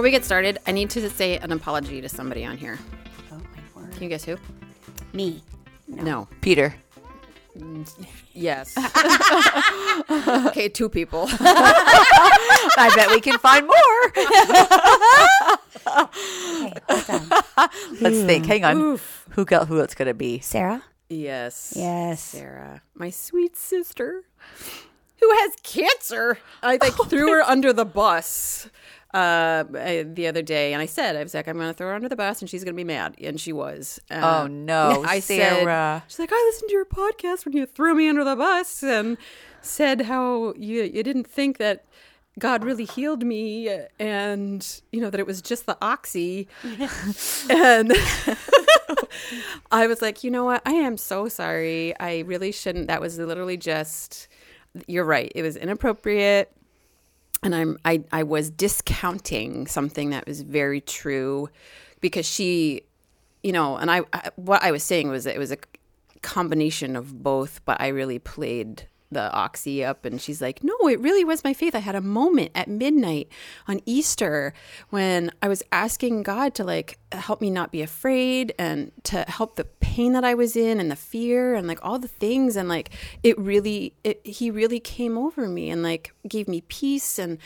before we get started, I need to say an apology to somebody on here. Oh my word. Can you guess who? Me. No. Peter. Mm, yes. okay, two people. I bet we can find more. Okay. Let's think. Hang on. Who got who it's gonna be? Sarah? yes. Yes. Sarah, my sweet sister, who has cancer. I like threw her under the bus uh, uh, the other day, and I said, I was like, I'm going to throw her under the bus, and she's going to be mad, and she was. Uh, Oh, no, I Sarah. said, she's like, I listened to your podcast when you threw me under the bus, and said how you you didn't think that. God really healed me, and you know that it was just the oxy, and I was like, you know what? I am so sorry. I really shouldn't. That was literally just. You're right. It was inappropriate, and I'm I I was discounting something that was very true, because she, you know, and I, I what I was saying was it was a combination of both, but I really played the oxy up and she's like no it really was my faith. I had a moment at midnight on easter when i was asking god to like help me not be afraid and to help the pain that i was in and the fear and like all the things. And like it really it, he really came over me and like gave me peace and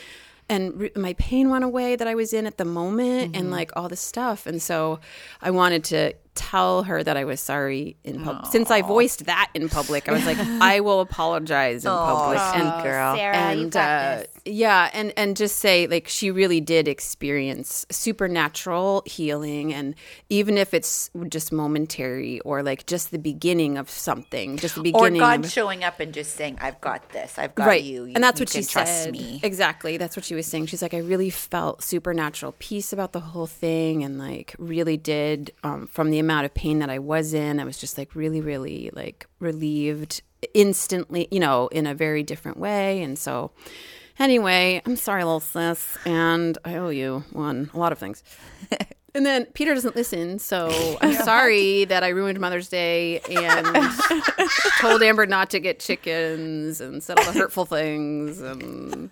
and re- my pain went away that I was in at the moment and mm-hmm. like all this stuff. And so I wanted to tell her that I was sorry in public. Since I voiced that in public, I was like, I will apologize in public. And girl. Sarah, and uh, yeah, and and just say like she really did experience supernatural healing, and even if it's just momentary or like just the beginning of something, just the beginning, Or. God of, showing up and just saying, "I've got this. I've got right you." You- and that's you what she trust said Me. exactly that's what she was saying she's like i really felt supernatural peace about the whole thing and like really did um, from the amount of pain that i was in. I was just like really really like relieved instantly you know in a very different way. And so anyway i'm sorry little sis and i owe you one a lot of things. And then Peter doesn't listen, so I'm sorry that I ruined Mother's Day and told Amber not to get chickens and said all the hurtful things. And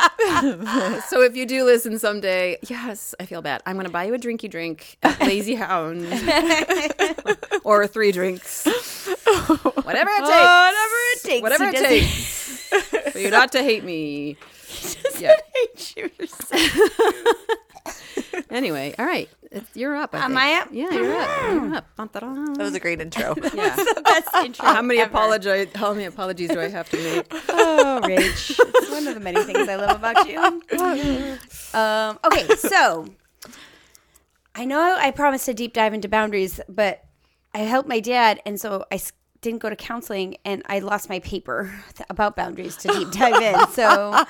so if you do listen someday, yes, I feel bad. I'm going to buy you a drinky drink at Lazy Hound or three drinks, whatever it takes. Whatever it takes. Whatever it doesn't takes for you not to hate me. He Yeah. hate you. Anyway, all right, it's, you're up. I Am think. I up? Yeah, you're up. You're up. Dun-dun-dun. That was a great intro. Yeah. Best intro. How many ever. apologize? How many apologies do I have to make? Oh, Rach. It's one of the many things I love about you. Um, okay, so I know I promised to deep dive into boundaries, but I helped my dad, and so I didn't go to counseling, and I lost my paper about boundaries to deep dive in. So,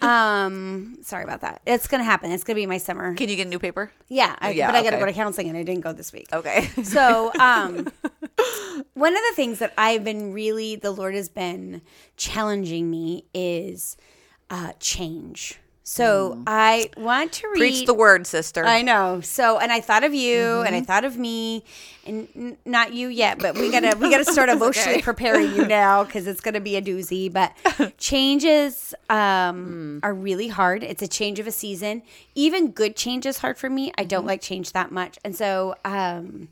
um, sorry about that. It's gonna happen. It's gonna be my summer. Can you get a new paper? Yeah, I, Yeah, but I got to okay. go to counseling, and I didn't go this week. Okay. So, um, one of the things that I've been really, the Lord has been challenging me is uh, change. So I want to read. Preach the word, sister. I know. So, and I thought of you, Mm-hmm. and I thought of me, and n- not you yet, but we gotta we gotta start emotionally preparing you now because it's gonna be a doozy. But changes um, are really hard. It's a change of a season. Even good change is hard for me. I don't like change that much, and so. Um,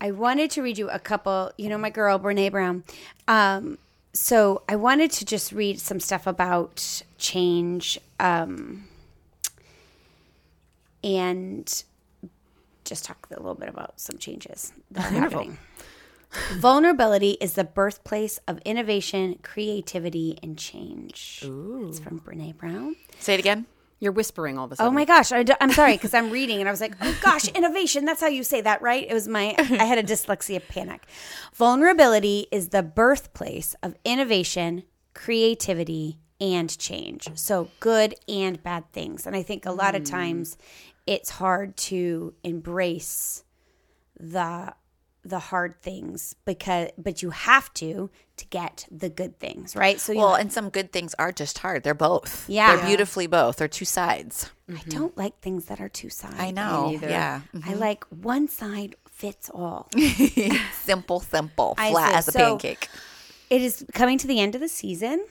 I wanted to read you a couple, you know, my girl, Brene Brown. Um, so I wanted to just read some stuff about change um, and just talk a little bit about some changes that are happening. Vulnerability is the birthplace of innovation, creativity, and change. It's from Brene Brown. Say it again. You're whispering all of a sudden. Oh my gosh, I am sorry because I'm reading and I was like, oh gosh, innovation. That's how you say that, right? It was my, I had a dyslexia panic. Vulnerability is the birthplace of innovation, creativity, and change. So good and bad things. And I think a lot of mm. times it's hard to embrace the the hard things because but you have to to get the good things right so you Well, and some good things are just hard. They're both. Yeah. They're beautifully both. They're two sides. i mm-hmm. don't like things that are two sides I know. neither. Yeah. I mm-hmm. like one side fits all. simple, simple, flat as a So- pancake. it is coming to the end of the season.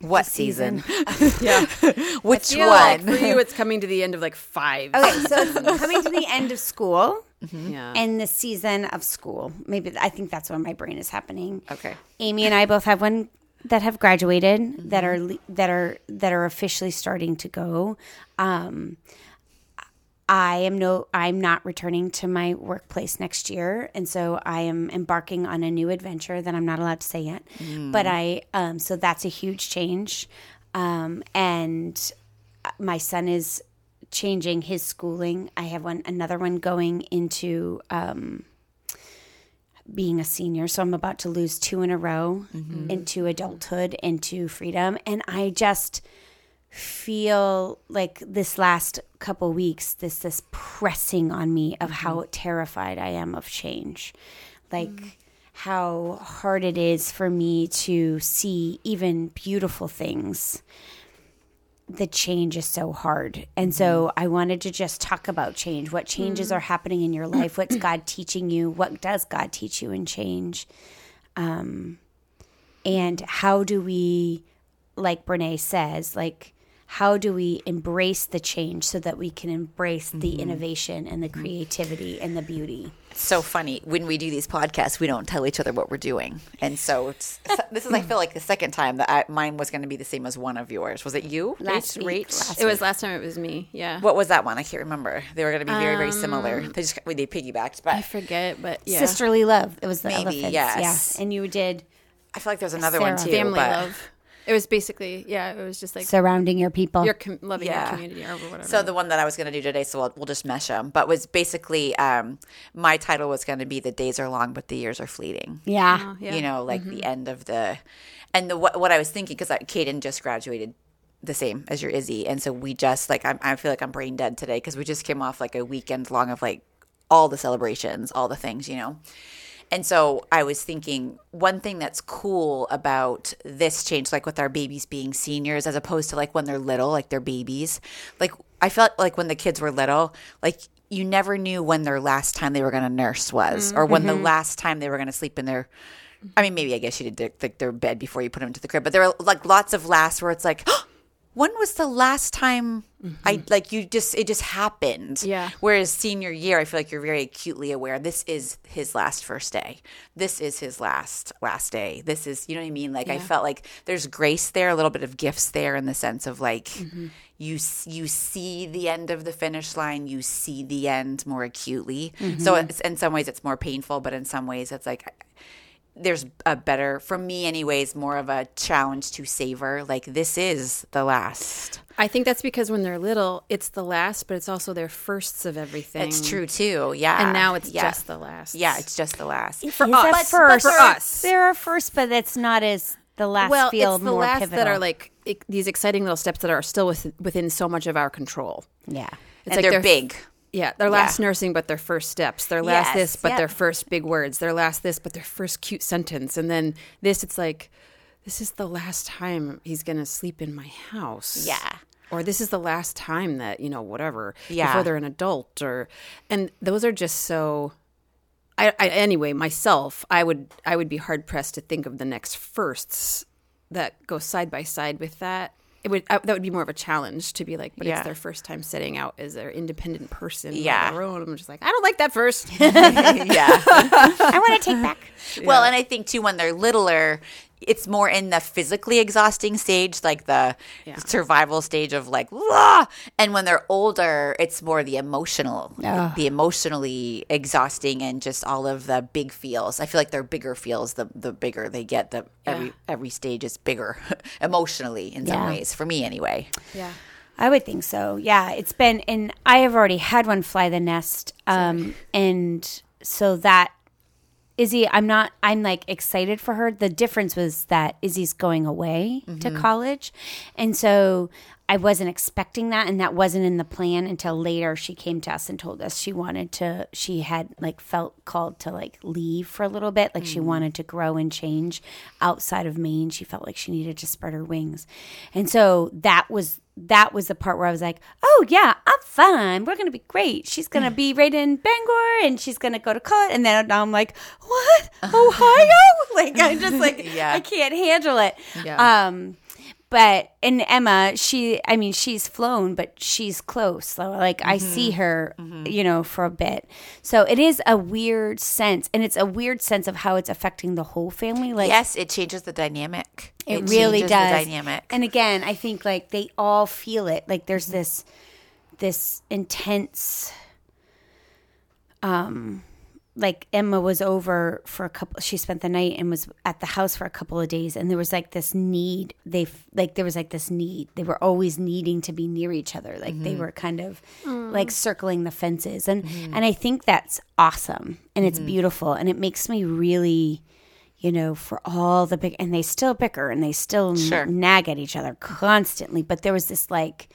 What season? Yeah. Which feel like one? for you, it's coming to the end of like five. Okay, so it's coming to the end of school Yeah. and the season of school. Maybe I think that's when my brain is happening. Okay. Amy and I both have one that have graduated that are that are that are officially starting to go. Um, I am no I'm not returning to my workplace next year and so I am embarking on a new adventure that I'm not allowed to say yet. But I um so that's a huge change. Um and my son is changing his schooling. I have one another one going into um being a senior. So I'm about to lose two in a row into adulthood, into freedom. And I just feel like this last couple weeks, this this pressing on me of mm-hmm. how terrified I am of change. Like mm. how hard it is for me to see even beautiful things the change is so hard. And so mm-hmm. I wanted to just talk about change. What changes mm. are happening in your life? What's God teaching you? What does God teach you in change? Um, and how do we, like Brene says, like, how do we embrace the change so that we can embrace the mm-hmm. innovation and the mm-hmm. creativity and the beauty? so funny when we do these podcasts we don't tell each other what we're doing and so it's, this is i feel like the second time that I, mine was going to be the same as one of yours was it you Last Rach? week, Rach? last it was last time it was me. Yeah. what was that one i can't remember they were going to be very very similar um, they just they piggybacked but I forget, but yeah. Sisterly love. It was the Maybe, elephants. yes. Yeah. And you did i feel like there's another one too family but- love. It was basically yeah. It was just like surrounding your people. you're com- loving Yeah. your community or whatever. So the one that I was going to do today, so we'll, we'll just mesh them, but was basically um, my title was going to be "The Days Are Long, but the Years Are Fleeting." yeah. yeah. You know, like the end of the, and the what, what I was thinking because Kaden just graduated the same as your Izzy, and so we just like I'm, I feel like I'm brain dead today because we just came off like a weekend long of like all the celebrations, all the things, you know. And so I was thinking one thing that's cool about this change, like with our babies being seniors, as opposed to like when they're little, like they're babies. Like I felt like when the kids were little, like you never knew when their last time they were going to nurse was, or when the mm-hmm. last time they were going to sleep in their. I mean, maybe I guess you did their, like their bed before you put them into the crib, but there are like lots of lasts where it's like, oh, when was the last time I mm-hmm. like you just it just happened. Yeah. Whereas senior year, I feel like you're very acutely aware. This is his last first day. This is his last last day. This is you know what I mean. Like I felt like there's grace there, a little bit of gifts there in the sense of like mm-hmm. you s- you see the end of the finish line. You see the end more acutely. Mm-hmm. So it's, in some ways it's more painful, but in some ways it's like there's a better for me anyways more of a challenge to savor like this is the last I think that's because when they're little, it's the last, but it's also their firsts of everything. it's true too yeah And now it's yeah. just the last. yeah it's just the last for Is us. that But- first? but for us. there are first, but it's not as the last well, feel it's the more last pivotal. that are like e- these exciting little steps that are still within, within so much of our control. yeah. It's and like they're their- big Yeah, their last nursing, but their first steps. Their last Yes, this, but yep. their first big words. Their last this, but their first cute sentence. And then this, it's like, this is the last time he's going to sleep in my house. Yeah. Or this is the last time that, you know, whatever. Yeah. Before they're an adult. Or, and those are just so. I, I anyway myself I would I would be hard pressed to think of the next firsts that go side by side with that. It would I, that would be more of a challenge to be like, but Yeah. it's their first time setting out as their independent person. by Yeah. their own. I'm just like I don't like that first. yeah I want to take back. well and i think too when they're littler it's more in the physically exhausting stage like the survival stage of like "Wah!" and when they're older it's more the emotional the emotionally exhausting and just all of the big feels i feel like they're bigger feels the the bigger they get the every every stage is bigger emotionally in some Yeah. ways for me anyway yeah. I would think so. Yeah, it's been, and I have already had one fly the nest, um, and so that Izzy, I'm not. I'm like excited for her. The difference was that Izzy's going away to mm-hmm. college, and so I wasn't expecting that, and that wasn't in the plan until later. She came to us and told us she wanted to. She had like felt called to like leave for a little bit, like she mm-hmm. wanted to grow and change outside of Maine. She felt like she needed to spread her wings, and so that was that was the part where I was like, "Oh yeah, I'm fine. We're gonna be great. She's gonna be right in Bangor, and she's gonna go to college." And then I'm like, "What, Ohio?" like I'm just like, Yeah. I can't handle it. Yeah. Um, but and Emma, she, I mean, she's flown, but she's close. So, like, I see mm-hmm. her, mm-hmm. you know, for a bit. So it is a weird sense, and it's a weird sense of how it's affecting the whole family. Like, yes, it changes the dynamic. it, really changes does. The dynamic. And again, I think like they all feel it. Like there's mm-hmm. this this intense um like Emma was over for a couple she spent the night and was at the house for a couple of days and there was like this need they like there was like this need they were always needing to be near each other like they mm-hmm. were kind of like circling the fences and mm-hmm. and I think that's awesome and it's mm-hmm. beautiful and it makes me really you know, for all the big, and they still bicker and they still n- Sure. nag at each other constantly. But there was this like,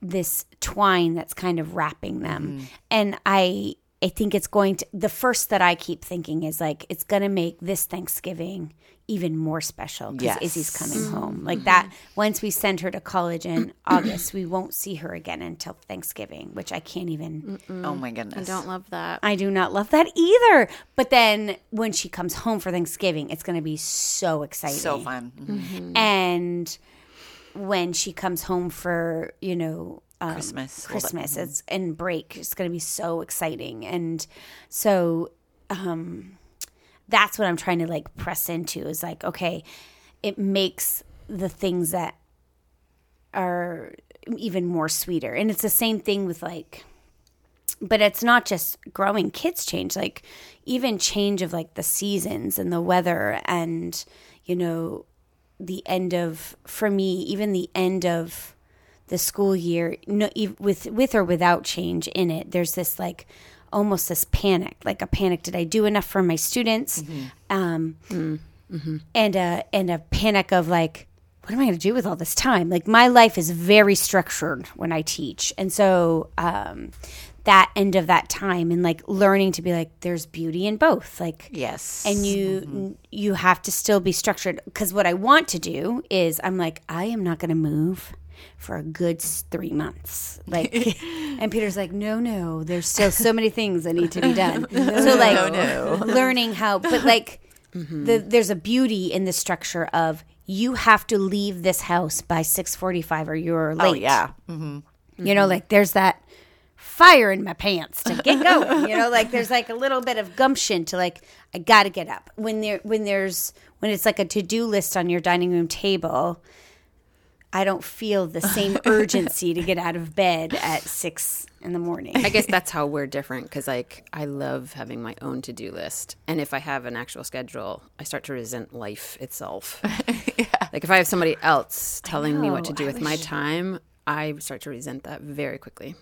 this twine that's kind of wrapping them. Mm-hmm. And I, I think it's going to, the first that I keep thinking is like, it's going to make this Thanksgiving even more special because Yes. Izzy's coming mm-hmm. home. Like mm-hmm. that, once we send her to college in August, we won't see her again until Thanksgiving, which I can't even. oh my goodness. I don't love that. I do not love that either. But then when she comes home for Thanksgiving, it's going to be so exciting. so fun. Mm-hmm. mm-hmm. And when she comes home for, you know, um, Christmas. Christmas it's and break, it's going to be so exciting. And so um that's what I'm trying to like press into is like, okay, it makes the things that are even more sweeter. And it's the same thing with like but it's not just growing kids change like even change of like the seasons and the weather and you know the end of for me even the end of the school year no, with with or without change in it there's this like almost this panic like a panic did i do enough for my students? Um and a and a panic of like what am i going to do with all this time? Like my life is very structured when i teach. And so um that end of that time and like learning to be like there's beauty in both like Yes. and you you have to still be structured. Because what i want to do is i'm like i am not going to move for a good three months. Like and peter's like no no there's still so many things that need to be done. So like learning how but like mm-hmm. the, there's a beauty in the structure of you have to leave this house by 6.45 or you're oh, late. oh yeah. Mm-hmm. you know, mm-hmm. like there's that fire in my pants to get going. you know, like there's like a little bit of gumption to like I got to get up. When there when there's when it's like a to-do list on your dining room table, I don't feel the same urgency to get out of bed at 6 in the morning. I guess that's how we're different because, like, I love having my own to do list. And if I have an actual schedule, I start to resent life itself. yeah. Like, if I have somebody else telling me what to do I with my time, I start to resent that very quickly,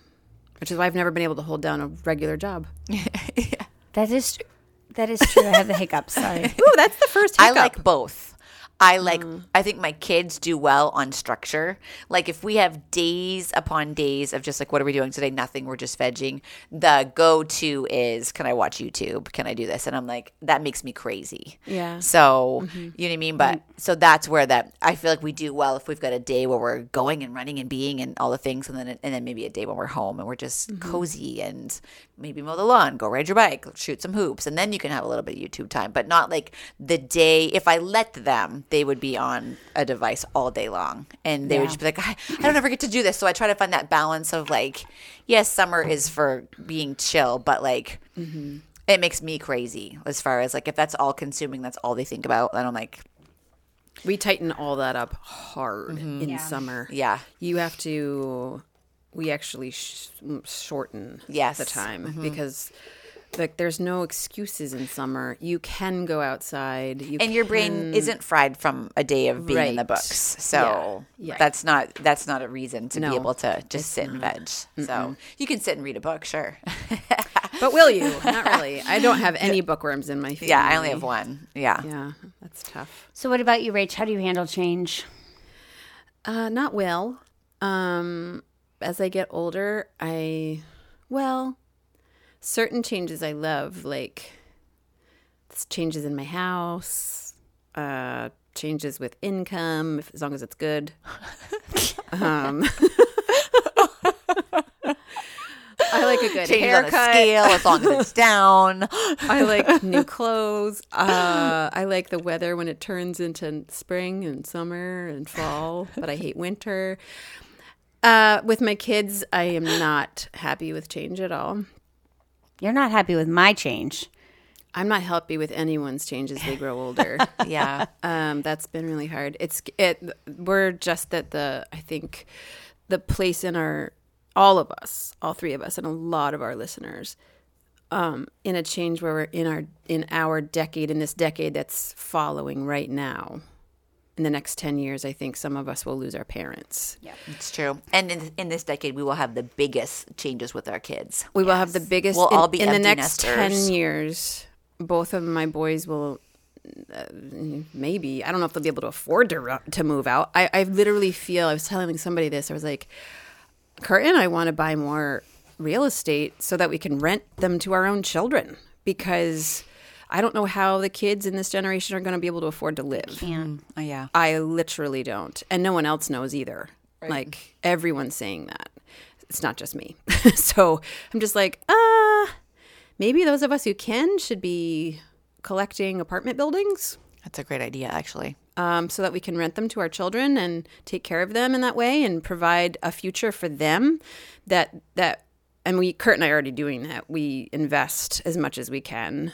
which is why I've never been able to hold down a regular job. yeah. That is true. That is true. I have the hiccups. Sorry. Ooh, that's the first I like both. I like mm. I think my kids do well on structure. Like if we have days upon days of just like what are we doing today? Nothing, we're just vegging. The go to is can I watch YouTube? Can I do this? And I'm like, that makes me crazy. Yeah. So mm-hmm. you know what I mean? But so that's where that I feel like we do well if we've got a day where we're going and running and being and all the things and then and then maybe a day when we're home and we're just mm-hmm. cozy and maybe mow the lawn, go ride your bike, shoot some hoops, and then you can have a little bit of YouTube time. But not like the day if I let them, they would be on a device all day long. And they would just be like, I, I don't ever get to do this. So I try to find that balance of like, yes, summer is for being chill, but like mm-hmm. it makes me crazy as far as like if that's all consuming, that's all they think about. Then I'm like, We tighten all that up hard in mm-hmm. summer. Yeah. You have to, we actually sh- shorten Yes. the time mm-hmm. because like there's no excuses in summer. You can go outside. You and your brain isn't fried from a day of being in the books so Yeah. Yeah. that's not that's not a reason to be able to just sit and veg so you can sit and read a book sure But will you? Not really. I don't have any bookworms in my family. yeah i only have one yeah Yeah, that's tough. So what about you, Rach? How do you handle change? Uh, not well. Um, as I get older, I, well, certain changes I love, like changes in my house, uh, changes with income, if, as long as it's good. um, I like a good Changes on a haircut. scale as long as it's down. I like new clothes. Uh, I like the weather when it turns into spring and summer and fall, but I hate winter. Uh, with my kids, I am not happy with change at all. You're not happy with my change. I'm not happy with anyone's change as they grow older. Yeah. um, that's been really hard. It's it. We're just at the. I think the place in our all of us, all three of us, and a lot of our listeners, um, in a change where we're in our in our decade, in this decade that's following right now. In the next ten years, I think some of us will lose our parents. Yeah, it's true. And in, in this decade, we will have the biggest changes with our kids. We will have the biggest. We'll in, all be in the next nesters. ten years. Both of my boys will. Uh, maybe I don't know if they'll be able to afford to to move out. I, I literally feel I was telling somebody this. I was like, Kurt and I want to buy more real estate so that we can rent them to our own children because I don't know how the kids in this generation are going to be able to afford to live. Oh, yeah. I literally don't. And no one else knows either. Like everyone's saying that. It's not just me. so I'm just like, uh, maybe those of us who can should be collecting apartment buildings That's a great idea, actually. um, so that we can rent them to our children and take care of them in that way and provide a future for them that that and we Kurt and I are already doing that. We invest as much as we can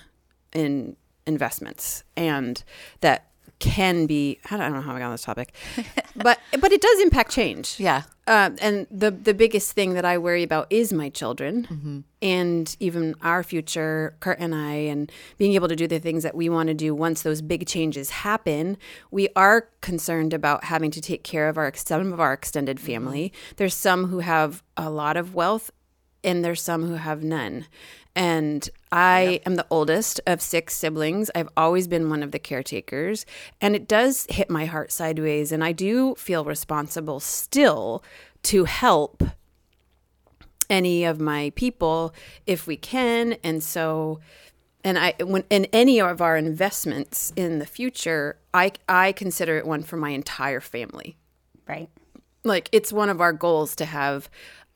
in investments and that can be I don't know how I got on this topic. but but it does impact change. Yeah. Uh, and the the biggest thing that I worry about is my children and even our future, Kurt and I, and being able to do the things that we want to do once those big changes happen. We are concerned about having to take care of our some of our extended family. There's some who have a lot of wealth, and there's some who have none. And I am the oldest of six siblings. I've always been one of the caretakers. And it does hit my heart sideways. And I do feel responsible still to help any of my people if we can. And so, and I, when in any of our investments in the future, I, I consider it one for my entire family Right. like it's one of our goals to have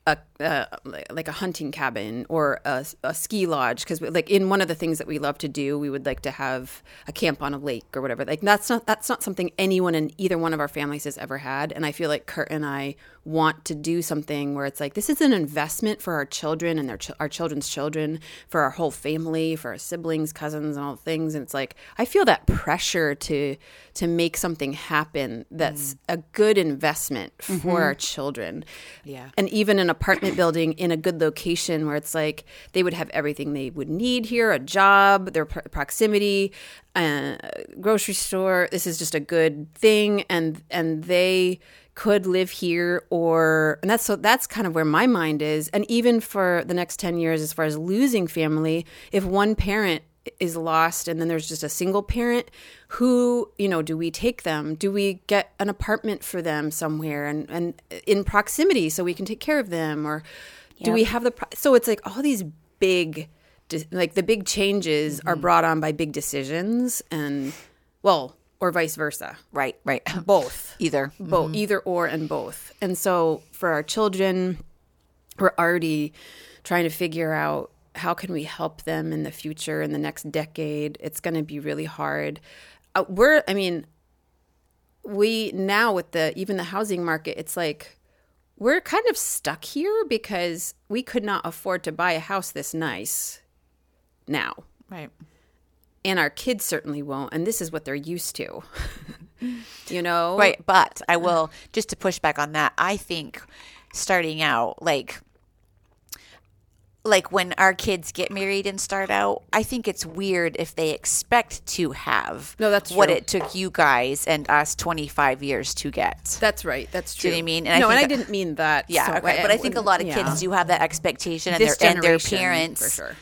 a uh, like a hunting cabin or a, a ski lodge because like in one of the things that we love to do we would like to have a camp on a lake or whatever. Like that's not that's not something anyone in either one of our families has ever had and i feel like kurt and i want to do something where it's like this is an investment for our children and their ch- our children's children for our whole family for our siblings cousins and all things and it's like i feel that pressure to to make something happen that's a good investment for our children. Yeah. and even in a an apartment building in a good location where it's like they would have everything they would need here a job their pro- proximity uh, grocery store. This is just a good thing. And and they could live here or and that's so that's kind of where my mind is. And even for the next 10 years as far as losing family if one parent is lost and then there's just a single parent who you know do we take them? Do we get an apartment for them somewhere and and in proximity so we can take care of them or do we have the pro- so it's like all these big like the big changes are mm-hmm. brought on by big decisions and well or vice versa. Right, right. both. Either. both. Mm-hmm. Either or and both. And so for our children we're already trying to figure out how can we help them in the future in the next decade it's going to be really hard uh, we're i mean we now with the even the housing market it's like we're kind of stuck here because we could not afford to buy a house this nice now Right. and our kids certainly won't and this is what they're used to you know Right. But I will, just to push back on that, I think starting out, like, like when our kids get married and start out, I think it's weird if they expect to have No, that's what true. it took you guys and us 25 years to get. That's right. That's true. Do you know what I mean? And I no, and I didn't mean that. Yeah, so- okay. But I think a lot of yeah. kids do have that expectation and their and their parents for sure.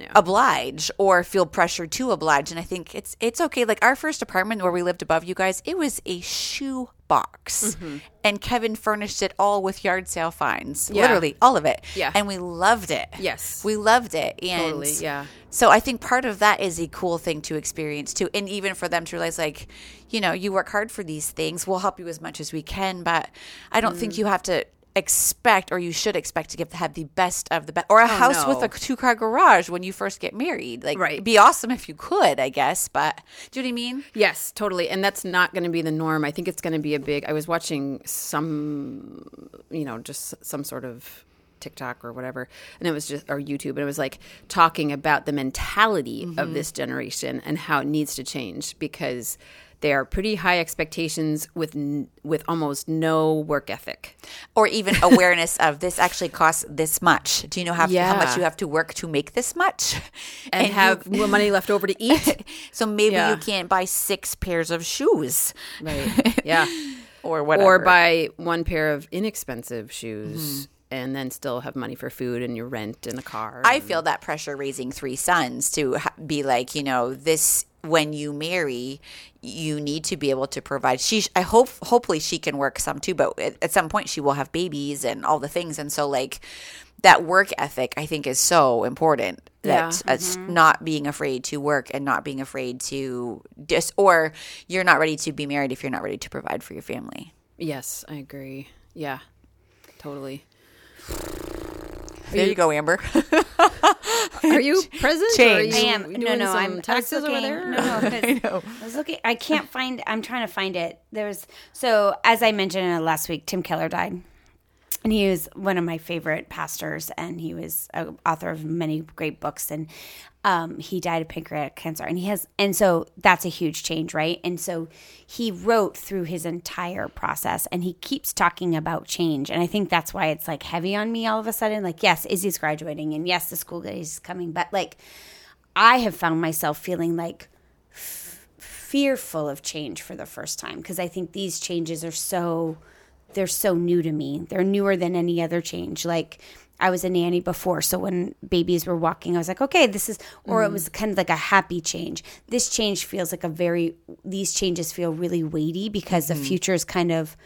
Yeah. oblige or feel pressure to oblige. And I think it's it's okay. Like our first apartment where we lived above you guys, it was a shoe box. Mm-hmm. And Kevin furnished it all with yard sale finds. Yeah. Literally, all of it. Yeah. And we loved it. Yes. We loved it. And Totally, yeah. So I think part of that is a cool thing to experience too. And even for them to realize like, you know, you work hard for these things. We'll help you as much as we can, but I don't Mm. think you have to expect or you should expect to get have the best of the best or a oh, house with a two car garage when you first get married. Like Right. it'd be awesome if you could, I guess, but do you know what I mean? Yes, totally. And that's not going to be the norm. I think it's going to be a big. I was watching some, you know, just some sort of TikTok or whatever, and it was just or YouTube, and it was like talking about the mentality of mm-hmm. this generation and how it needs to change because they are pretty high expectations with n- with almost no work ethic. Or even awareness of this actually costs this much. Do you know how, how much you have to work to make this much? And, you- have more money left over to eat. so maybe Yeah. you can't buy six pairs of shoes right. Yeah. or whatever. or buy one pair of inexpensive shoes mm-hmm. and then still have money for food and your rent and a car. I feel that pressure raising three sons to ha- be like, you know, this when you marry, you need to be able to provide. She, I hope, hopefully, she can work some too, but at, at some point, she will have babies and all the things, and so like that work ethic, I think, is so important. That Yeah. it's mm-hmm. not being afraid to work and not being afraid to just, or you're not ready to be married if you're not ready to provide for your family. Yes, I agree. Yeah, totally. There you go, Amber. Are you present? Change. Or are I am. No, doing no, some I'm taxes looking, over there. No, no, 'cause I was looking. I can't find. I'm trying to find it. There's so as I mentioned uh, last week, Tim Keller died, and he was one of my favorite pastors, and he was an author of many great books, and um, he died of pancreatic cancer, and he has, and so that's a huge change, right? And so he wrote through his entire process, and he keeps talking about change, and I think that's why it's like heavy on me all of a sudden. Like, yes, Izzy's graduating, and yes, the school days is coming, but like. I have found myself feeling like f- fearful of change for the first time because I think these changes are so they're so new to me. They're newer than any other change. Like I was a nanny before, so when babies were walking, I was like, okay, this is, or it was mm. kind of like a happy change. This change feels like a very, these changes feel really weighty because the mm-hmm. future is kind of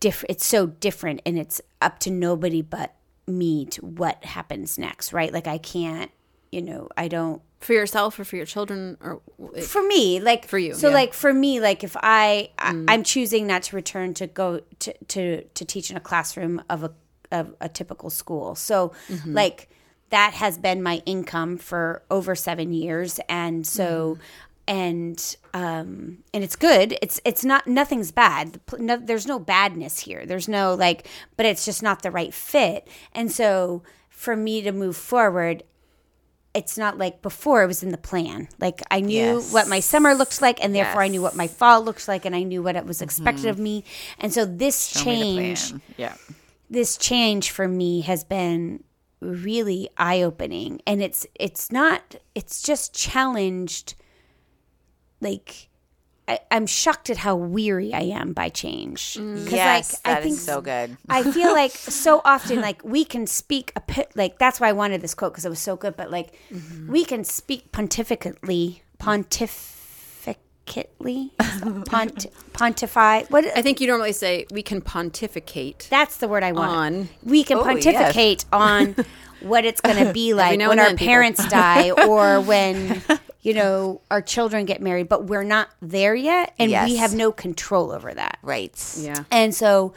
different. It's so different and it's up to nobody but me to what happens next, right? Like I can't, you know, I don't for yourself or for your children or for me like For you, so yeah. Mm. like for me like if i, I i'm choosing not to return to go to to, to teach in a classroom of a of a typical school so Mm-hmm. like that has been my income for over seven years and so Mm-hmm. and um and it's good it's it's not nothing's bad no, there's no badness here there's no like but it's just not the right fit and so for me to move forward it's not like before it was in the plan. Like I knew Yes. what my summer looked like and therefore I knew what my fall looks like and I knew what it was expected of me. And so this Show change. Yeah. this change for me has been really eye-opening and it's it's not it's just challenged like I, I'm shocked at how weary I am by change. 'Cause, Yes, I that is think so good. I feel like so often, like we can speak a pit, like that's why I wanted this quote because it was so good. But like mm-hmm. we can speak pontificately, pontificately, pont, pontify. What I think you normally say we can pontificate. that's the word I want. On. We can Oh, pontificate on what it's going to be like when our parents die or when you know our children get married, but we're not there yet, and we have no control over that. Right. Yeah. And so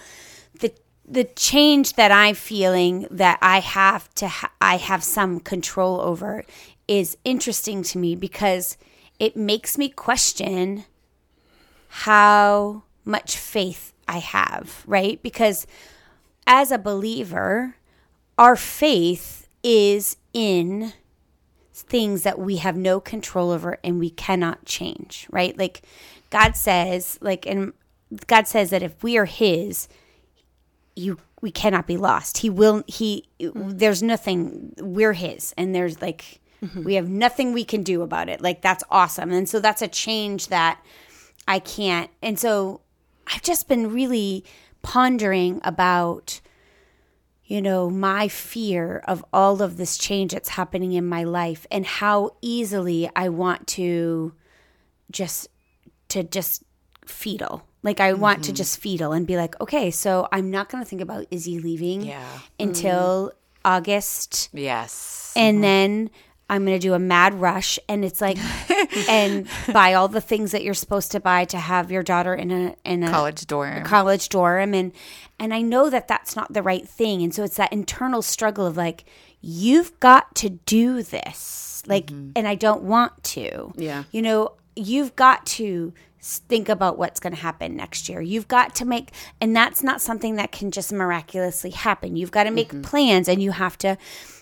the the change that I'm feeling that I have to ha- I have some control over is interesting to me because it makes me question how much faith I have, right? Because as a believer, our faith is in things that we have no control over and we cannot change, right? Like God says, like and God says that if we are his, you we cannot be lost. He will he mm-hmm. there's nothing we're his and there's like mm-hmm. we have nothing we can do about it. Like that's awesome. And so that's a change that I can't. And so I've just been really pondering about you know, my fear of all of this change that's happening in my life and how easily I want to just to just fetal. Like I want to mm-hmm. just fetal and be like, okay, so I'm not going to think about Izzy leaving Yeah. until mm-hmm. August Yes. and mm-hmm. then I'm going to do a mad rush. And it's like, and buy all the things that you're supposed to buy to have your daughter in a, in a College dorm. college dorm. And, and I know that that's not the right thing. And so it's that internal struggle of like, you've got to do this. Like, mm-hmm. and I don't want to. Yeah. You know, you've got to think about what's going to happen next year. You've got to make, and that's not something that can just miraculously happen. You've got to make mm-hmm. plans and you have to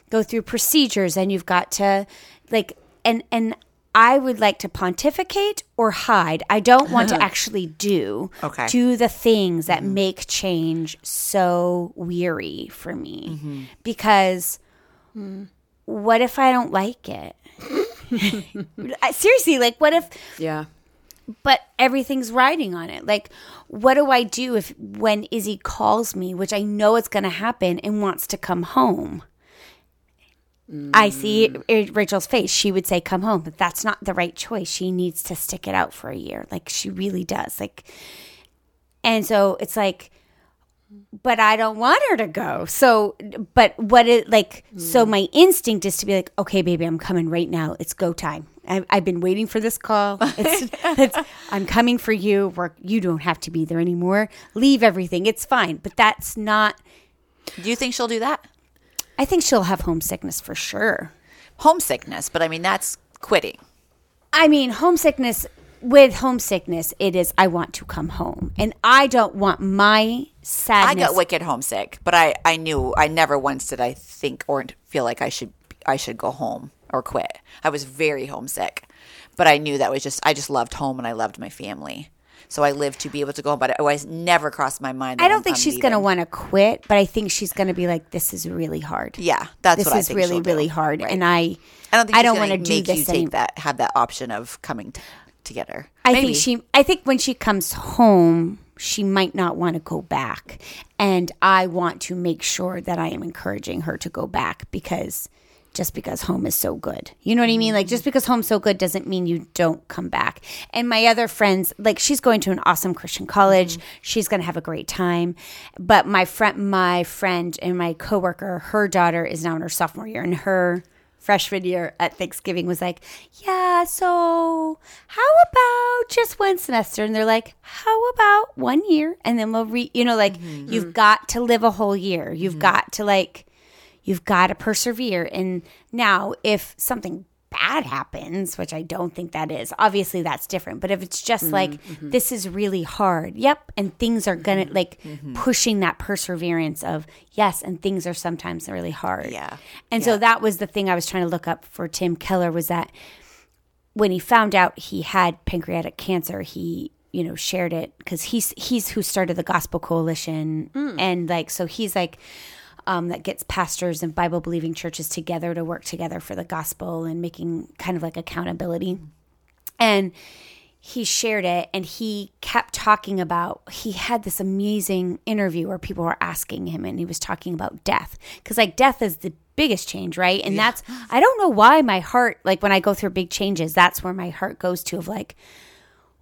go through procedures and you've got to, like, and, and, I would like to pontificate or hide. I don't want to uh-huh. actually do Okay. do the things that mm-hmm. make change so weary for me mm-hmm. because hmm. what if I don't like it? Seriously, like what if Yeah. but everything's riding on it. Like what do I do if when Izzy calls me, which I know it's going to happen and wants to come home? I see Rachel's face. She would say come home, but that's not the right choice. She needs to stick it out for a year. Like she really does. Like and so it's like but I don't want her to go. So, but what it like, so mm. my instinct is to be like, okay, baby, I'm coming right now. It's go time. I, I've been waiting for this call. It's, it's, I'm coming for you. Work. You don't have to be there anymore. Leave everything. It's fine. But that's not. Do you think she'll do that? I think she'll have homesickness for sure. Homesickness, but I mean that's quitting. I mean, homesickness. With homesickness, it is I want to come home, and I don't want my sadness. I got wicked homesick, but I I knew I never once did I think or feel like I should I should go home or quit. I was very homesick, but I knew that was just I just loved home and I loved my family. So I live to be able to go home, but it always never crossed my mind. that I don't I'm- think I'm she's going to want to quit, but I think she's going to be like, "This is really hard." Yeah, that's this what I think really really hard, Right. and I I don't think I don't want to do make you this take anymore. that have that option of coming t- together. I Maybe. think she. I think when she comes home, she might not want to go back, and I want to make sure that I am encouraging her to go back because just because home is so good, you know what I mean. Like just mm-hmm. because home's so good doesn't mean you don't come back. And my other friends, like she's going to an awesome Christian college. Mm-hmm. She's going to have a great time. But my friend, my friend, and my coworker, her daughter is now in her sophomore year, and her freshman year at Thanksgiving was like, yeah, so how about just one semester? And they're like, how about one year? And then we'll re, you know, like mm-hmm. you've got to live a whole year. You've got to like, you've got to persevere. And now if something bad happens, which I don't think that is, obviously that's different. But if it's just mm, like, mm-hmm. this is really hard. Yep. And things are going to mm-hmm, like mm-hmm. pushing that perseverance of yes. And things are sometimes really hard. Yeah. And so that was the thing I was trying to look up for Tim Keller was that when he found out he had pancreatic cancer, he you know shared it because he's he's who started the Gospel Coalition, mm. and like so he's like um, that gets pastors and Bible believing churches together to work together for the gospel and making kind of like accountability, and he shared it and he kept talking about he had this amazing interview where people were asking him and he was talking about death. Because like death is the biggest change right? And that's i don't know why my heart like when i go through big changes that's where my heart goes to of like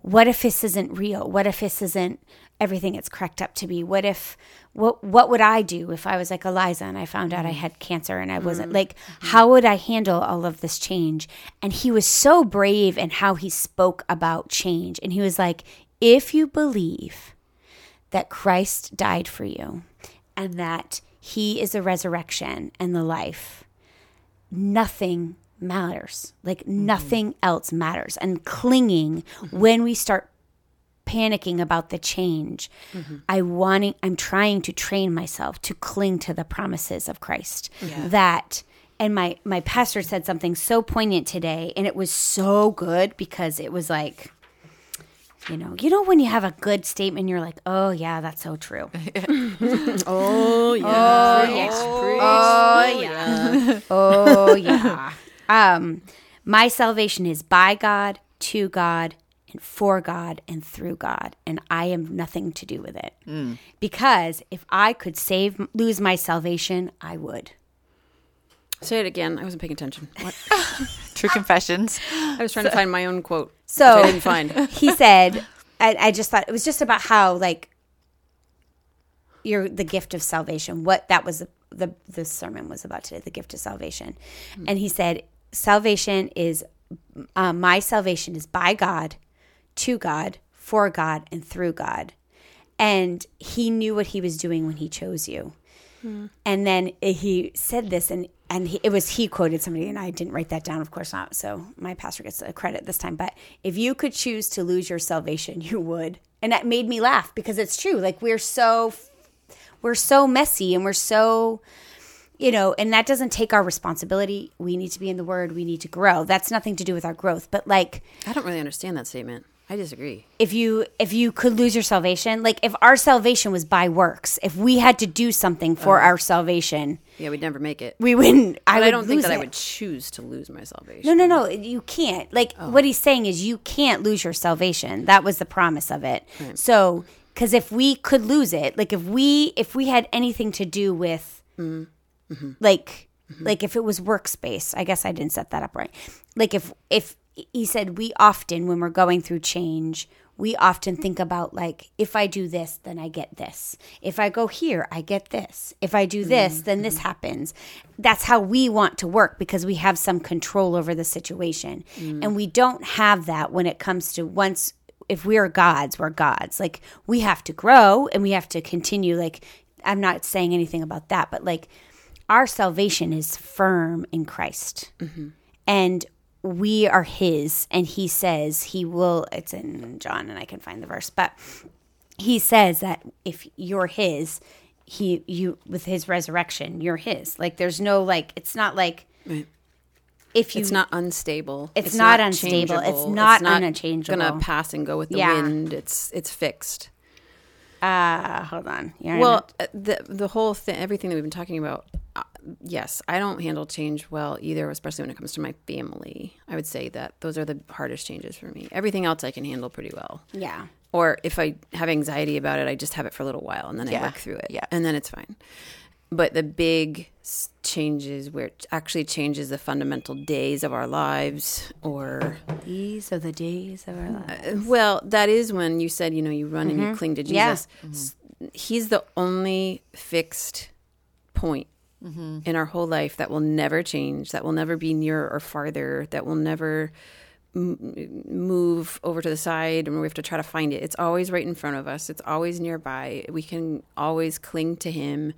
what if this isn't real? What if this isn't everything it's cracked up to be. What if what what would i do if i was like eliza and i found out i mm. had cancer and i wasn't mm. like how would i handle all of this change? And he was so brave in how he spoke about change. And he was like if you believe that christ died for you and that he is the resurrection and the life nothing matters. Like mm-hmm. nothing else matters. And clinging mm-hmm. when we start panicking about the change, I wanting I'm trying to train myself to cling to the promises of Christ. That and my my pastor said something so poignant today and it was so good because it was like you know, you know when you have a good statement, you're like, "Oh yeah, that's so true." Oh yeah. Oh yeah. Oh yeah. oh yeah. Um, my salvation is by God, to God, and for God, and through God, and I am nothing to do with it. Because if I could save, lose my salvation, I would. Say it again. I wasn't paying attention. What? True confessions. I was trying to find my own quote. So which I didn't find. he said, I, I just thought it was just about how like you're the gift of salvation. What that was the the, the sermon was about today, the gift of salvation. And he said, salvation is uh, my salvation is by God, to God, for God, and through God. And he knew what he was doing when he chose you. Hmm. And then he said this, and and he, it was he quoted somebody, and I didn't write that down, of course not. So my pastor gets the credit this time. But if you could choose to lose your salvation, you would, and that made me laugh because it's true. Like we're so we're so messy, and we're so you know, and that doesn't take our responsibility. We need to be in the word. We need to grow. That's nothing to do with our growth. But like, I don't really understand that statement. I disagree. if you if you could lose your salvation, like if our salvation was by works, if we had to do something for uh-huh. our salvation, Yeah, we'd never make it. we wouldn't. I, would I don't think that I would choose to lose my salvation. No, no, no. You can't. Like Oh. what he's saying is you can't lose your salvation. That was the promise of it. So, cuz if we could lose it, like if we if we had anything to do with Mm-hmm. mm-hmm. like mm-hmm. like if it was workspace, I guess I didn't set that up right. Like if if he said we often when we're going through change, we often mm-hmm. think about like if I do this, then I get this. If I go here, I get this. If I do this, mm-hmm. then this mm-hmm. happens. That's how we want to work because we have some control over the situation. Mm. And we don't have that when it comes to once if we are God's, we're God's. Like we have to grow and we have to continue like I'm not saying anything about that, but like our salvation is firm in Christ. And we are his and he says he will it's in John and I can find the verse, but he says that if you're his, he you with his resurrection, you're his. Like there's no like it's not like if you It's not unstable. It's not unstable. It's changeable. not unchangeable. It's gonna pass and go with the Yeah. wind. It's it's fixed. Uh hold on. You're Well, uh, the the whole thing, everything that we've been talking about. Uh, yes, I don't handle change well either, especially when it comes to my family. I would say that those are the hardest changes for me. Everything else I can handle pretty well. yeah. Or if I have anxiety about it, I just have it for a little while and then I work through it. Yeah. And then it's fine. But the big changes where it actually changes the fundamental days of our lives or These are the days of our lives. well, that is when you said, you know, you run and you cling to Mm-hmm. Yeah. Jesus. S- He's the only fixed point Mm-hmm. in our whole life that will never change, that will never be nearer or farther, that will never m- move over to the side and we have to try to find it. It's always right in front of us. It's always nearby. We can always cling to him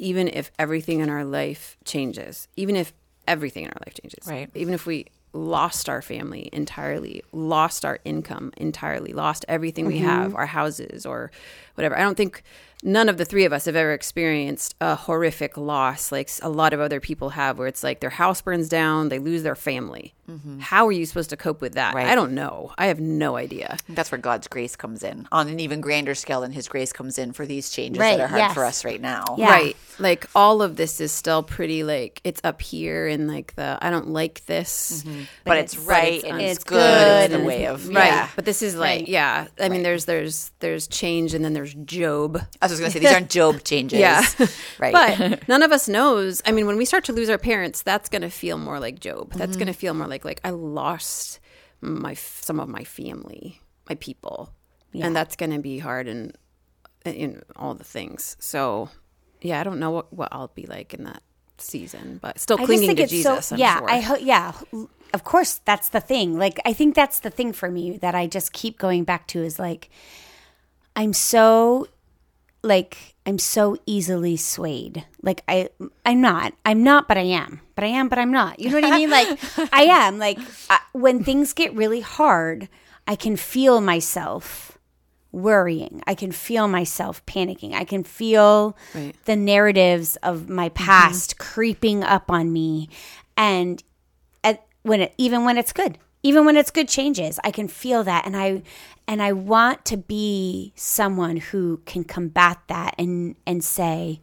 even if everything in our life changes. Even if everything in our life changes. Right. Even if we lost our family entirely, lost our income entirely, lost everything we mm-hmm. have, our houses or whatever. I don't think none of the three of us have ever experienced a horrific loss like a lot of other people have where it's like their house burns down, they lose their family. Mm-hmm. How are you supposed to cope with that? Right. I don't know. I have no idea. That's where God's grace comes in on an even grander scale than His grace comes in for these changes Right, that are hard yes. for us right now. Yeah. Right. Like all of this is still pretty like it's up here and like the I don't like this. Mm-hmm. But, it's, right it's- and it's, it's good. good It's the way it's- of Right. But this is like Right. yeah. I mean there's there's there's change and then there's Job. I was going to say these aren't Job changes. Yeah. right. But none of us knows. I mean, when we start to lose our parents, that's going to feel more like Job. That's mm-hmm. going to feel more like like I lost my some of my family, my people, and that's going to be hard and in all the things. So, yeah, I don't know what, what I'll be like in that season, but still clinging think to it's Jesus. so I'm yeah. sure. I hope yeah. Of course, that's the thing. Like I think that's the thing for me that I just keep going back to is like I'm so like I'm so easily swayed. Like I I'm not. I'm not, but I am. But I am, but I'm not. You know what I mean? Like I am. Like I, when things get really hard, I can feel myself worrying. I can feel myself panicking. I can feel Right. the narratives of my mm-hmm. past creeping up on me and at, when it, even when it's good even when it's good changes i can feel that and i and i want to be someone who can combat that and and say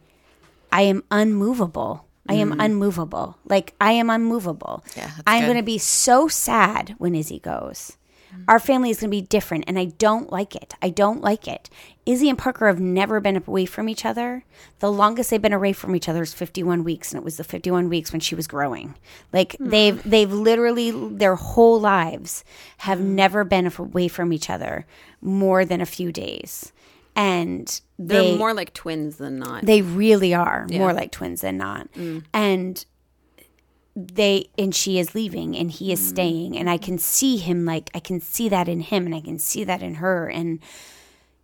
i am unmovable. I am mm. unmovable. Like i am unmovable. Yeah, i'm going to be so sad when izzy goes our family is going to be different and i don't like it. I don't like it. Izzy and parker have never been away from each other. The longest they've been away from each other is 51 weeks and it was the 51 weeks when she was growing. Like hmm. they've they've literally their whole lives have hmm. never been away from each other more than a few days. And They're they more like twins than not. they really are more like twins than not. Mm. And they and she is leaving and he is staying and I can see him like I can see that in him and I can see that in her and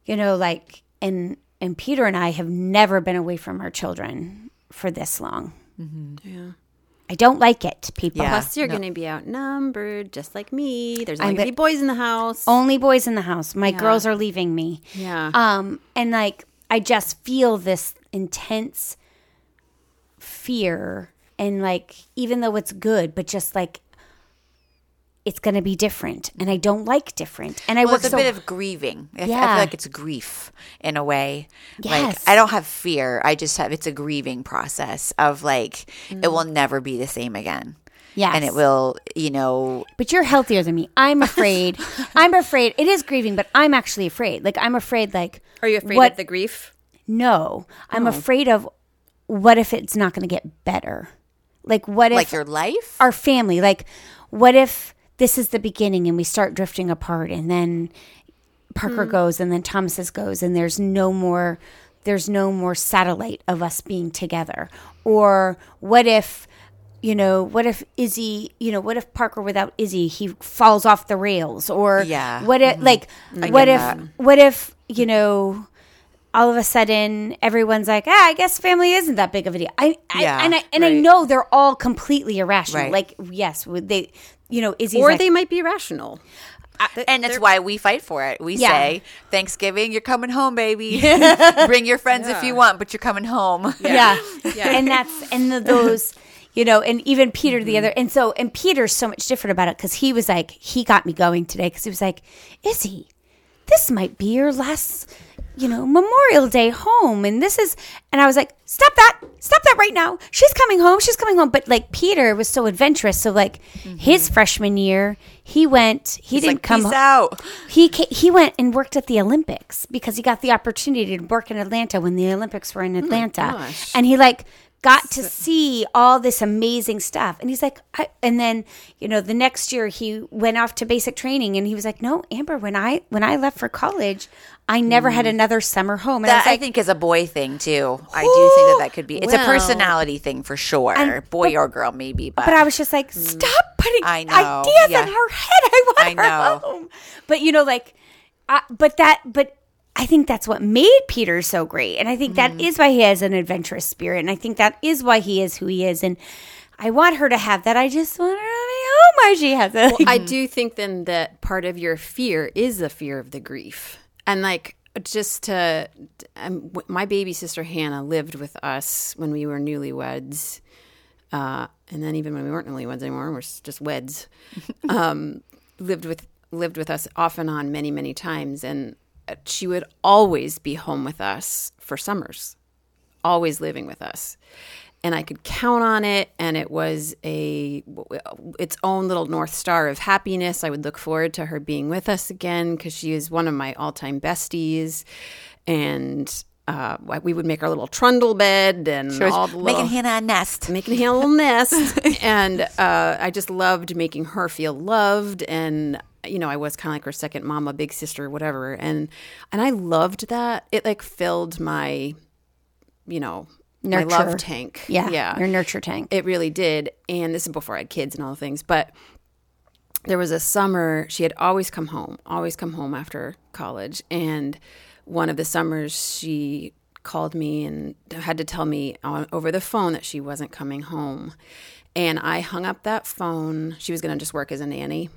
you know like and and Peter and I have never been away from our children for this long. mm-hmm. Yeah. I don't like it, people. Yeah. Plus, you're no. going to be outnumbered, just like me. There's only going to be boys in the house. Only boys in the house. My girls are leaving me. yeah. Um, and like I just feel this intense fear and like even though it's good, but just like it's gonna be different. And I don't like different. And I Well, work it's a so bit of grieving. I, f- I Yeah. feel like it's grief in a way. Yes. Like I don't have fear. I just have it's a grieving process of like it mm. will never be the same again. Yes. And it will, you know, But you're healthier than me. I'm afraid. I'm afraid. It is grieving, but I'm actually afraid. Like I'm afraid like Are you afraid what- of the grief? No. I'm oh. afraid of what if it's not gonna get better? Like what if like your life. our family. Like, what if this is the beginning and we start drifting apart and then Parker hmm. goes and then Thomas's goes and there's no more there's no more satellite of us being together. Or what if you know, what if Izzy, you know, what if Parker without Izzy, he falls off the rails? Or Yeah. what if mm-hmm. like mm-hmm. I what if that. what if, you know, all of a sudden everyone's like, ah, I guess family isn't that big of a deal. I, I Yeah, and I and I know they're all completely irrational. Right. Like, yes, would they, you know, Izzy's Or like, they might be rational. and that's why we fight for it. We Yeah. say, Thanksgiving, you're coming home, baby. Bring your friends if you want, but you're coming home. yeah. yeah. and that's and the, those. You know, and even Peter the other, and so and Peter's so much different about it because he was like, he got me going today because he was like, Izzy, this might be your last, you know, Memorial Day home, and this is, and I was like, stop that, stop that right now. She's coming home, she's coming home. But like Peter was so adventurous, so like mm-hmm. his freshman year, he went, he It's didn't like, come out. He he went and worked at the Olympics because he got the opportunity to work in Atlanta when the Olympics were in oh Atlanta, gosh. and he like got to see all this amazing stuff. And he's like, I, and then you know the next year he went off to basic training, and he was like, No, Amber, when I when I left for college, I never had mm. another summer home. And I That I like, think is a boy thing too. I do think that that could be. It's a personality thing for sure. And- boy or girl, maybe. But, But I was just like, mm. stop putting I know, ideas yeah. in her head. I want I her know. home. But you know, like, I, but that, but I think that's what made Peter so great, and I think that Mm-hmm. is why he has an adventurous spirit, and I think that is why he is who he is, and I want her to have that. I just want her to be home while she has it. I do think then that part of your fear is the fear of the grief. And like just to um, my baby sister Hannah lived with us when we were newlyweds. Uh, and then even when we weren't newlyweds anymore, we're just weds. Um, lived with lived with us off and on many many times and she would always be home with us for summers always living with us. And i could count on it and it was a its own little north star of happiness. I would look forward to her being with us again because she is one of my all-time besties. And uh, we would make our little trundle bed and all the making little- Hannah a nest. making Hannah a little nest. And uh, i just loved making her feel loved. And you know i was kind of like her second mama big sister whatever and and i loved that. It like filled my you know my Nurture. love tank. Yeah, yeah. your nurture tank. it really did and this is before i had kids and all the things but there was a summer she had always come home always come home after college and one of the summers she called me and had to tell me on, over the phone that she wasn't coming home and i hung up that phone. She was going to just work as a nanny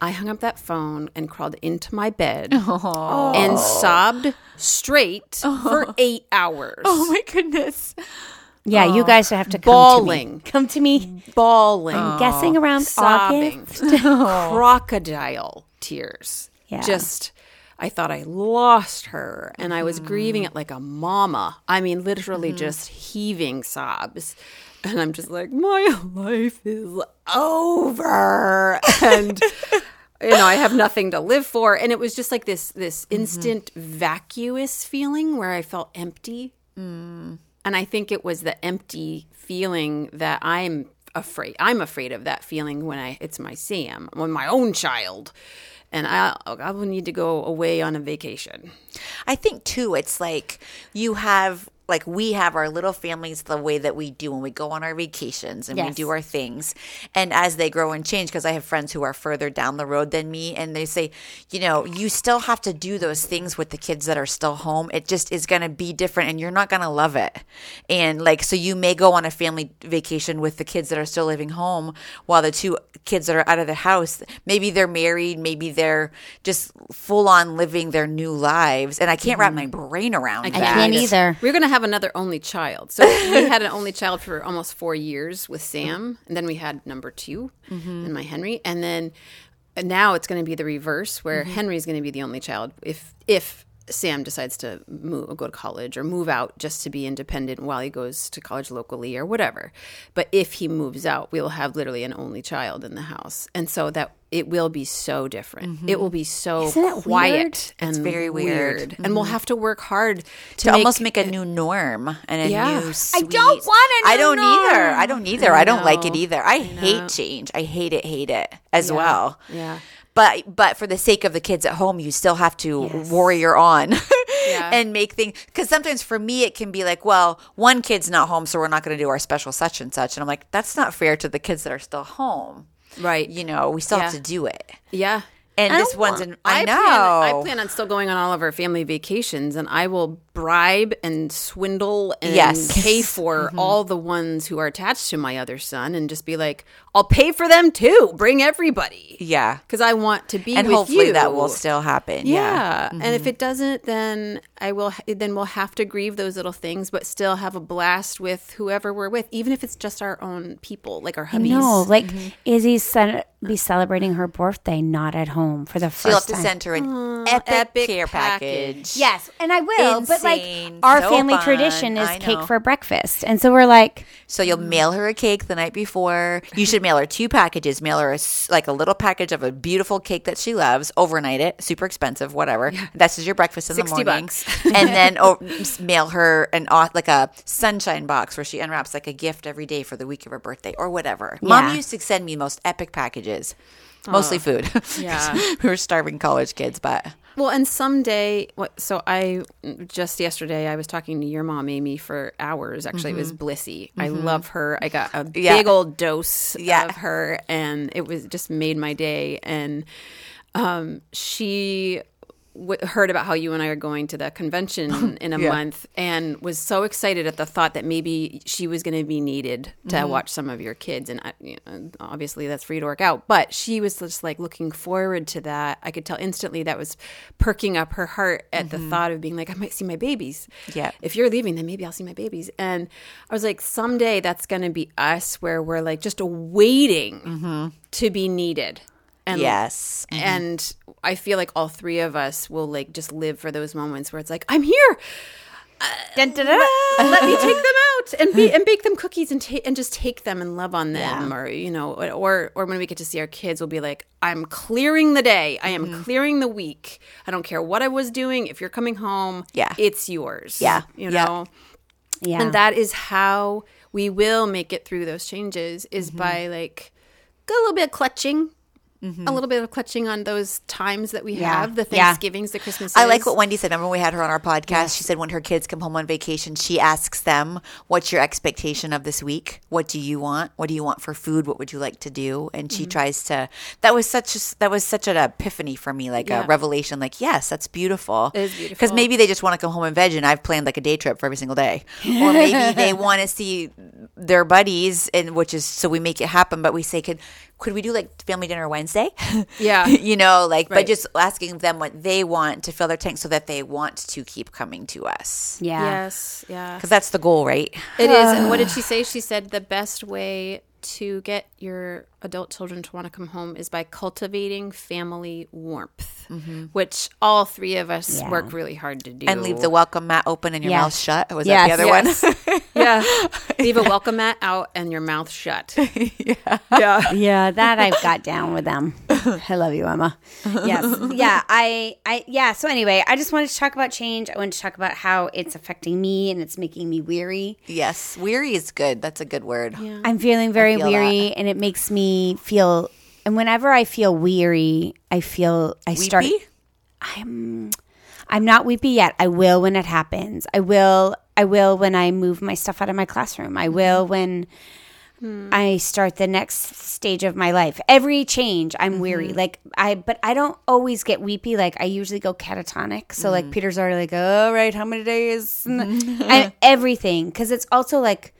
i hung up that phone and crawled into my bed and sobbed straight for eight hours Oh my goodness. yeah, you guys have to come bawling. to me. Come to me. bawling Guessing around sobbing, crocodile tears. Yeah. Just, I thought I lost her, and I was grieving mm. it like a mama. I mean, literally mm-hmm. just heaving sobs. And I'm just like, my life is over, and you know, I have nothing to live for. And it was just like this this mm-hmm. instant vacuous feeling where I felt empty. Mm. And I think it was the empty feeling that I'm afraid. I'm afraid of that feeling when I it's my Sam, when my own child, and I I will need to go away on a vacation. I think too, it's like you have like we have our little families the way that we do when we go on our vacations and we do our things. And as they grow and change, because I have friends who are further down the road than me, and they say, you know, you still have to do those things with the kids that are still home. It just is going to be different and you're not going to love it. And like, so you may go on a family vacation with the kids that are still living home while the two kids that are out of the house, maybe they're married, maybe they're just full on living their new lives. And I can't wrap mm-hmm. my brain around I that. can't either. We're going to have another only child. So we had an only child for almost four years with Sam, and then we had number 2 mm-hmm. and my Henry, and then now it's going to be the reverse, where mm-hmm. Henry's going to be the only child if if Sam decides to move, go to college or move out just to be independent while he goes to college locally or whatever. But if he moves out, we will have literally an only child in the house, and so that it will be so different. Mm-hmm. It will be so Isn't quiet weird? and very weird. and we'll mm-hmm. have to work hard to, to almost make a new norm and a Yeah. new I don't want a I new don't either. I don't either. I, don't like it either. I, hate change. I hate it, hate it as well. Yeah. But but for the sake of the kids at home, you still have to warrior on Yeah. and make things because sometimes for me it can be like, well, one kid's not home, so we're not going to do our special such and such, and I'm like, that's not fair to the kids that are still home. Right. You know, we still have to do it. Yeah. And I this one's in. I, know. Plan, I plan on still going on all of our family vacations, and I will bribe and swindle and Yes. pay for all the ones who are attached to my other son, and just be like, "I'll pay for them too. Bring everybody." Yeah. Because I want to be And with hopefully you. that will still happen. Yeah, Yeah. and Mm-hmm. if it doesn't, then I will. Then we'll have to grieve those little things, but still have a blast with whoever we're with, even if it's just our own people, like our hubbies. No, like Izzy's son be celebrating her birthday not at home for the So you'll have first to time. send her an epic, epic care package. package. Yes, and I will. But like our So family fun. tradition is cake for breakfast, and so we're like, So you'll mail her a cake the night before. You should mail her two packages. Mail her a like a little package of a beautiful cake that she loves. Overnight it, super expensive, whatever. That's just your breakfast in 60 the morning. bucks. and then oh, mail her an like a sunshine box where she unwraps like a gift every day for the week of her birthday or whatever. Mom used to send me most epic packages, mostly food. Yeah. we were starving college kids, but Well, and someday, what? So I just yesterday I was talking to your mom, Amy, for hours. Actually, it was Blissy. I love her. I got a Mm-hmm. Yeah. big old dose Yeah. of her, and it was just made my day. And um, she w- heard about how you and I are going to the convention in a Yeah. month, and was so excited at the thought that maybe she was going to be needed to Mm-hmm. watch some of your kids. And I, you know, obviously, that's for you to work out. But she was just like looking forward to that. I could tell instantly that was perking up her heart at the thought of being like, I might see my babies. Mm-hmm. Yeah. If you're leaving, then maybe I'll see my babies. And I was like, someday that's going to be us, where we're like just waiting Mm-hmm. to be needed. And yes. Mm-hmm. and I feel like all three of us will like just live for those moments where it's like, I'm here. Uh, dun, dun, dun, dun. Let me take them out and be and bake them cookies and ta- and just take them and love on them, or you know, or or when we get to see our kids, we'll be like, I'm clearing the day. I am mm-hmm. clearing the week. I don't care what I was doing. If you're coming home, Yeah. it's yours. Yeah. you Yeah. know. yeah, And that is how we will make it through those changes is Mm-hmm. by like a little bit of clutching. A little bit of clutching on those times that we Yeah. have, the Yeah. Thanksgivings, the Christmases. I like what Wendy said. Remember when we had her on our podcast? She said when her kids come home on vacation, she asks them, "What's your expectation of this week? What do you want? What do you want for food? What would you like to do?" And Mm-hmm. she tries to. That was such. A, that was such an epiphany for me, like Yeah. a revelation. Like, yes, that's beautiful. It is Because maybe they just want to come home and veg, and I've planned like a day trip for every single day, or maybe they want to see their buddies, and which is so we make it happen. But we say, could could we do like family dinner Wednesday? Yeah. you know, like, but just asking them what they want to fill their tank so that they want to keep coming to us. yeah. Yes, yeah. Because that's the goal, right? It is. And what did she say? She said the best way to get your adult children to want to come home is by cultivating family warmth, mm-hmm. which all three of us Yeah. work really hard to do. And leave the welcome mat open and your Yes. mouth shut. Was Yes. that the other Yes. one? yeah. Leave a welcome mat out and your mouth shut. yeah. Yeah. Yeah, that I've got down with them. I love you, Emma. Yes. Yeah, I I yeah, so anyway, I just wanted to talk about change. I wanted to talk about how it's affecting me and it's making me weary. yes. Weary is good. That's a good word. I'm feeling very feel weary and it makes me feel and whenever I feel weary, I feel I start I'm I'm not weepy yet. I will when it happens. I will. I will when I move my stuff out of my classroom. I will when hmm. I start the next stage of my life. Every change, I'm weary. Mm-hmm. Like I, but I don't always get weepy. Like I usually go catatonic. So like mm. Peter's already like, all right, how many days? and everything, because it's also like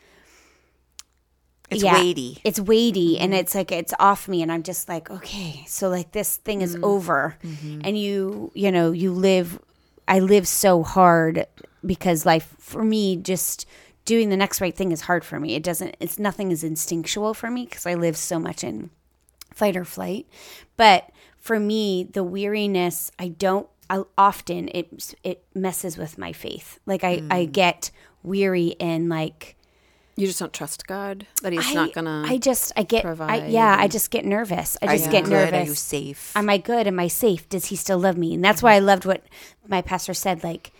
It's yeah, weighty. It's weighty and mm-hmm. it's like it's off me and I'm just like, okay, so like this thing is mm-hmm. over. Mm-hmm. And you, you know, you live I live so hard because life for me just doing the next right thing is hard for me. It doesn't it's nothing is instinctual for me because I live so much in fight or flight. But for me, the weariness, I don't I, often it it messes with my faith. Like I I mm. get weary and like You just don't trust God that He's I, not gonna. I just I get I, provide yeah I just get nervous. I Are just you get good? nervous. Are you safe? Am I good? Am I safe? Does he still love me? And that's why I loved what my pastor said. Like,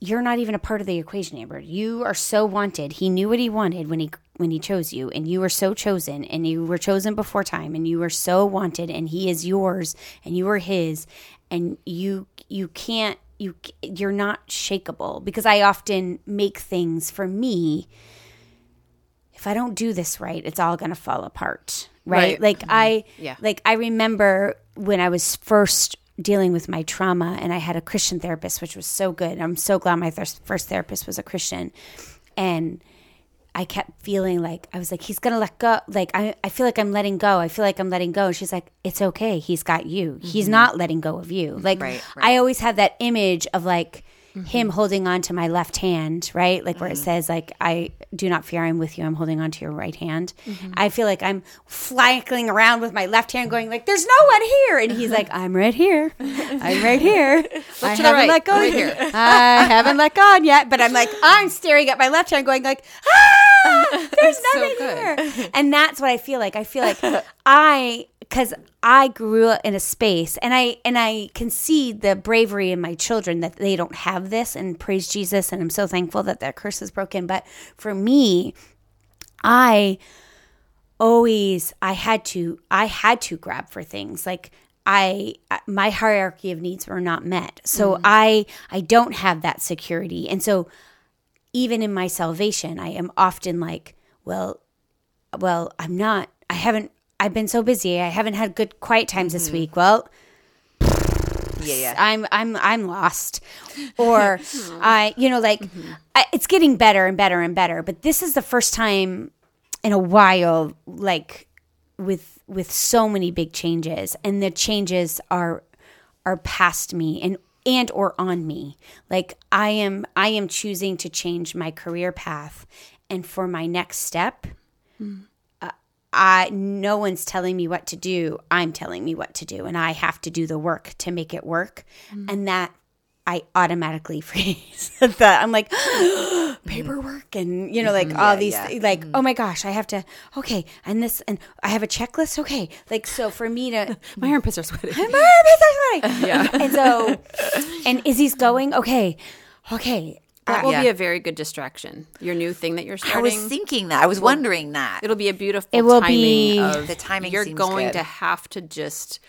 you're not even a part of the equation, Amber. You are so wanted. He knew what he wanted when he when he chose you, and you were so chosen, and you were chosen before time, and you were so wanted, and he is yours, and you are his, and you you can't you you're not shakable because I often make things for me if I don't do this right, it's all going to fall apart. Right? Right. Like mm-hmm. I Yeah. like I remember when I was first dealing with my trauma and I had a Christian therapist which was so good. I'm so glad my first therapist was a Christian. And I kept feeling like I was like he's going to let go like I I feel like I'm letting go. I feel like I'm letting go. And she's like it's okay. He's got you. He's mm-hmm. not letting go of you. Like Right, I always have that image of like him holding on to my left hand, right? Like where it says like I do not fear I'm with you. I'm holding on to your right hand. I feel like I'm flanking around with my left hand going like there's no one here and he's like I'm right here. I'm right here. I haven't right. let go Right here. I haven't let go yet, but I'm like I'm staring at my left hand going like ah there's nothing good. here. And that's what I feel like. I feel like I cuz I grew up in a space and I and I can see the bravery in my children that they don't have this and praise Jesus and I'm so thankful that that curse is broken. But for me, I always I had to I had to grab for things like I my hierarchy of needs were not met. So mm-hmm. I I don't have that security. And so even in my salvation, I am often like, well, well, I'm not. I haven't. I've been so busy. I haven't had good quiet times this mm-hmm. week. Well, yeah, yeah. I'm I'm I'm lost, or I you know like mm-hmm. I, it's getting better and better and better. But this is the first time in a while, like with with so many big changes, and the changes are are past me and and or on me. Like I am I am choosing to change my career path, and for my next step. Mm. I no one's telling me what to do. I'm telling me what to do, and I have to do the work to make it work. Mm-hmm. And that I automatically freeze. that I'm like mm-hmm. paperwork, and you know, like mm-hmm. all these, yeah. like oh my gosh, I have to. Okay, and this, and I have a checklist. Okay, like so for me to. My armpits are sweating. My armpits are sweating. yeah. And so, and Izzy's going. Okay, okay. That will yeah. be a very good distraction. Your new thing that you're starting. I was thinking that. I was wondering that. It'll be a beautiful. It will timing be- Of, The timing You're seems going good. to have to just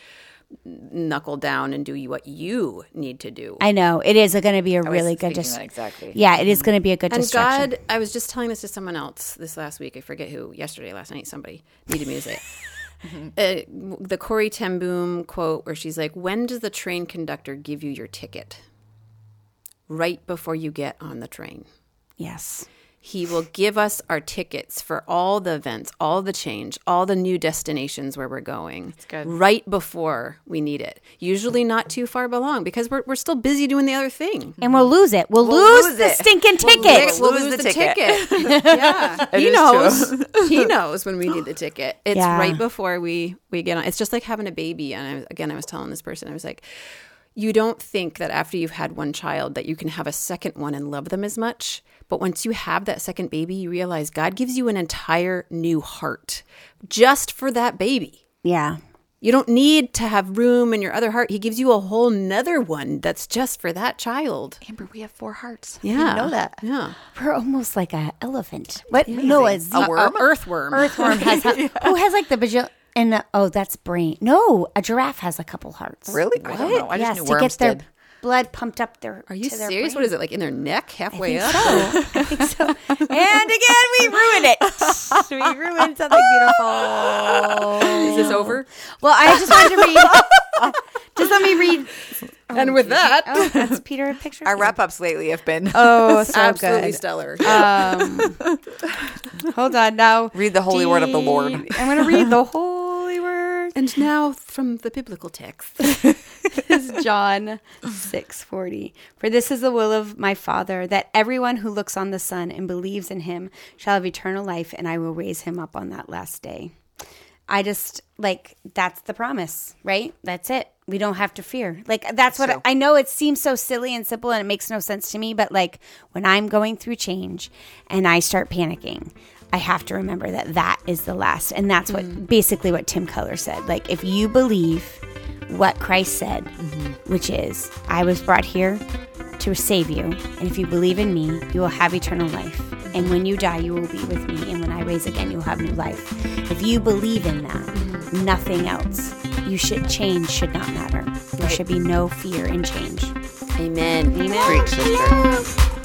knuckle down and do what you need to do. I know it is going to be a I was really good. thinking Dis- that exactly. yeah, it is going to be a good and distraction. God, I was just telling this to someone else this last week. I forget who. Yesterday, last night, somebody needed me to say it. Uh, the Corrie ten Boom quote, where she's like, "When does the train conductor give you your ticket? Right before you get on the train." yes. He will give us our tickets for all the events, all the change, all the new destinations where we're going. good. Right before we need it. Usually not too far along because we're, we're still busy doing the other thing. and we'll lose it. We'll, lose, lose the it. stinking We'll ticket. lose- We'll lose the ticket. yeah, he is knows. he knows when we need the ticket. It's Yeah. right before we we get on. It's just like having a baby. And I, was- again, I was telling this person, I was like, you don't think that after you've had one child that you can have a second one and love them as much. But once you have that second baby, you realize God gives you an entire new heart just for that baby. yeah. You don't need to have room in your other heart. He gives you a whole nother one that's just for that child. Amber, we have four hearts. Yeah. I know that. Yeah. We're almost like an elephant. What? No, a, A worm? earthworm. earthworm has who has like the bajil and uh, oh, that's brain. No, a giraffe has a couple hearts. Really? I don't know. I just yes, knew to get their did. blood pumped up their. Are you their serious? brain. What is it like in their neck, halfway I up? think so. I think so. And again, we ruined it. we ruined something beautiful. Is this over? Well, I just wanted to read. just let me read. and with that, Oh, that's Peter picture. Our wrap ups lately have been Oh, so absolutely good. stellar. Um, hold on now. Read the holy word of the Lord. I'm going to read the word. And now from the biblical text. is John 6:40. For this is the will of my Father that everyone who looks on the Son and believes in him shall have eternal life and I will raise him up on that last day. I just like that's the promise, right? That's it. We don't have to fear. Like that's what True. I, I know it seems so silly and simple and it makes no sense to me, but like when I'm going through change and I start panicking, I have to remember that that is the last. And that's what mm-hmm. basically what Tim Keller said. Like if you believe what Christ said, mm-hmm. which is, I was brought here to save you. And if you believe in me, you will have eternal life. And when you die, you will be with me. And when I raise again, you will have new life. If you believe in that, mm-hmm. nothing else, you should change should not matter. There should be no fear in change. Amen. Amen. Preach, sister.